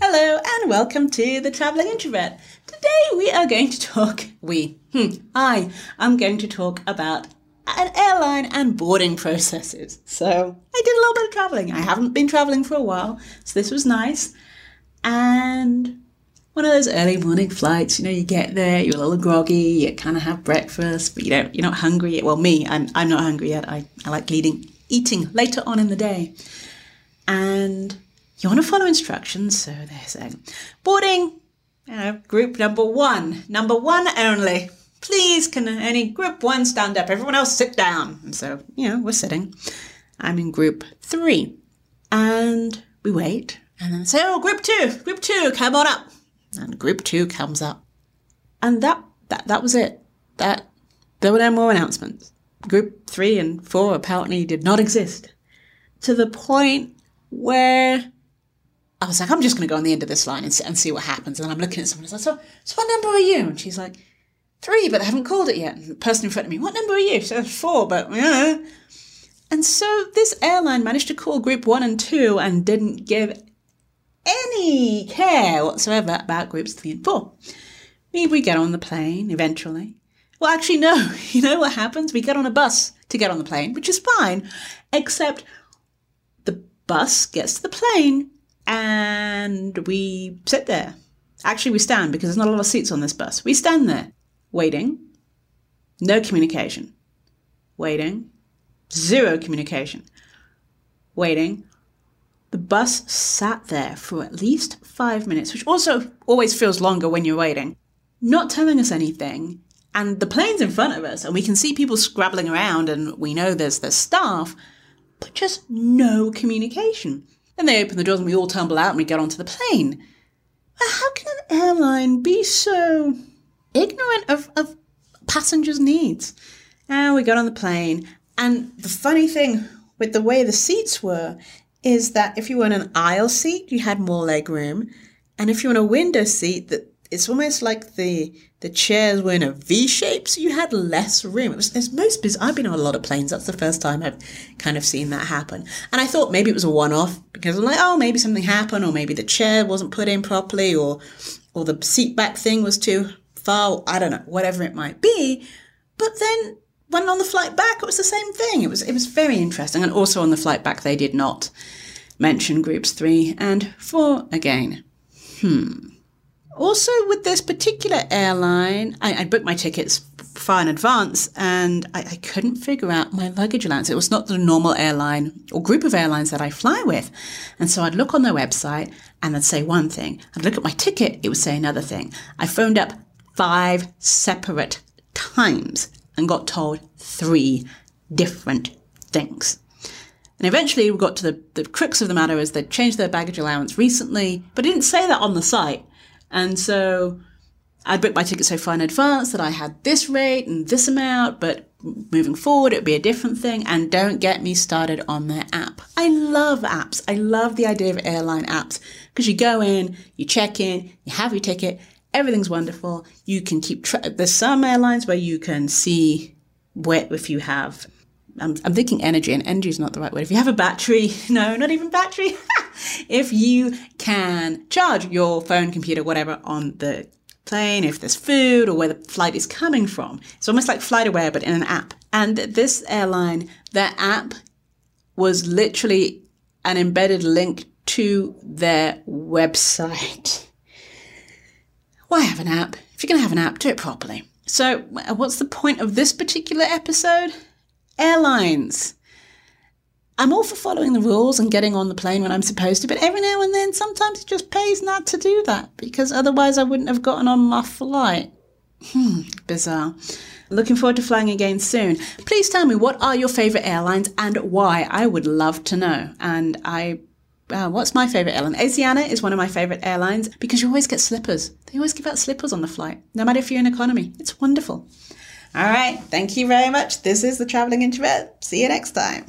Hello and welcome to the Traveling Introvert. Today we are going to talk, we, hmm, I, am going to talk about an airline and boarding processes. So I did a little bit of traveling. I haven't been traveling for a while, so this was nice. And one of those early morning flights, you know, you get there, you're a little groggy, you kind of have breakfast, but you don't, you're not hungry yet. Well, me, I'm, I'm not hungry yet. I, I like eating, eating later on in the day. And you want to follow instructions, so they're saying, boarding, you know, group number one, number one only. Please, can any group one stand up? Everyone else sit down. And so, you know, we're sitting. I'm in group three. And we wait. And then say, oh, group two, group two, come on up. And group two comes up. And that, that, that was it. That, there were no more announcements. Group three and four apparently did not exist. To the point where I was like, I'm just going to go on the end of this line and and see what happens. And I'm looking at someone and I like, so, so what number are you? And she's like, three, but they haven't called it yet. And the person in front of me, what number are you? She says, four, but yeah. And so this airline managed to call group one and two and didn't give any care whatsoever about groups three and four. Maybe we get on the plane eventually. Well, actually, no. You know what happens? We get on a bus to get on the plane, which is fine, except the bus gets to the plane and we sit there. Actually, we stand because there's not a lot of seats on this bus. We stand there, waiting, no communication, waiting, zero communication, waiting. Bus sat there for at least five minutes, which also always feels longer when you're waiting, not telling us anything. And the plane's in front of us, and we can see people scrabbling around, and we know there's the staff, but just no communication. Then they open the doors and we all tumble out and we get onto the plane. How can an airline be so ignorant of, of passengers' needs? And we got on the plane. And the funny thing with the way the seats were is that if you were in an aisle seat, you had more leg room. And if you were in a window seat, that it's almost like the the chairs were in a V shape, so you had less room. It was it's most bizarre. I've been on a lot of planes. That's the first time I've kind of seen that happen. And I thought maybe it was a one off because I'm like, oh, maybe something happened, or maybe the chair wasn't put in properly, or or the seat back thing was too far. I don't know, whatever it might be. But then when on the flight back, it was the same thing. It was it was very interesting. And also on the flight back, they did not mention groups three and four again. Hmm. Also, with this particular airline, I, I booked my tickets far in advance and I, I, couldn't figure out my luggage allowance. It was not the normal airline or group of airlines that I fly with. And so I'd look on their website and they'd say one thing. I'd look at my ticket, it would say another thing. I phoned up five separate times and got told three different things. And eventually we got to the, the crux of the matter is they'd changed their baggage allowance recently, but didn't say that on the site. And so I'd booked my ticket so far in advance that I had this rate and this amount, but moving forward it would be a different thing. And don't get me started on their app. I love apps. I love the idea of airline apps because you go in, you check in, you have your ticket, everything's wonderful. You can keep track. There's some airlines where you can see where if you have I'm, I'm, thinking energy, and energy is not the right word. If you have a battery, no, not even battery. if you can charge your phone, computer, whatever on the plane, if there's food or where the flight is coming from, it's almost like FlightAware, but in an app. And this airline, their app was literally an embedded link to their website. Why have an app? If you're going to have an app, do it properly. So, what's the point of this particular episode? Airlines. I'm all for following the rules and getting on the plane when I'm supposed to, but every now and then, sometimes it just pays not to do that because otherwise I wouldn't have gotten on my flight. Hmm, bizarre. Looking forward to flying again soon. Please tell me what are your favourite airlines and why. I would love to know. And I, uh, what's my favourite airline? Asiana is one of my favourite airlines because you always get slippers. They always give out slippers on the flight, no matter if you're in economy. It's wonderful. All right. Thank you very much. This is the Traveling Introvert. See you next time.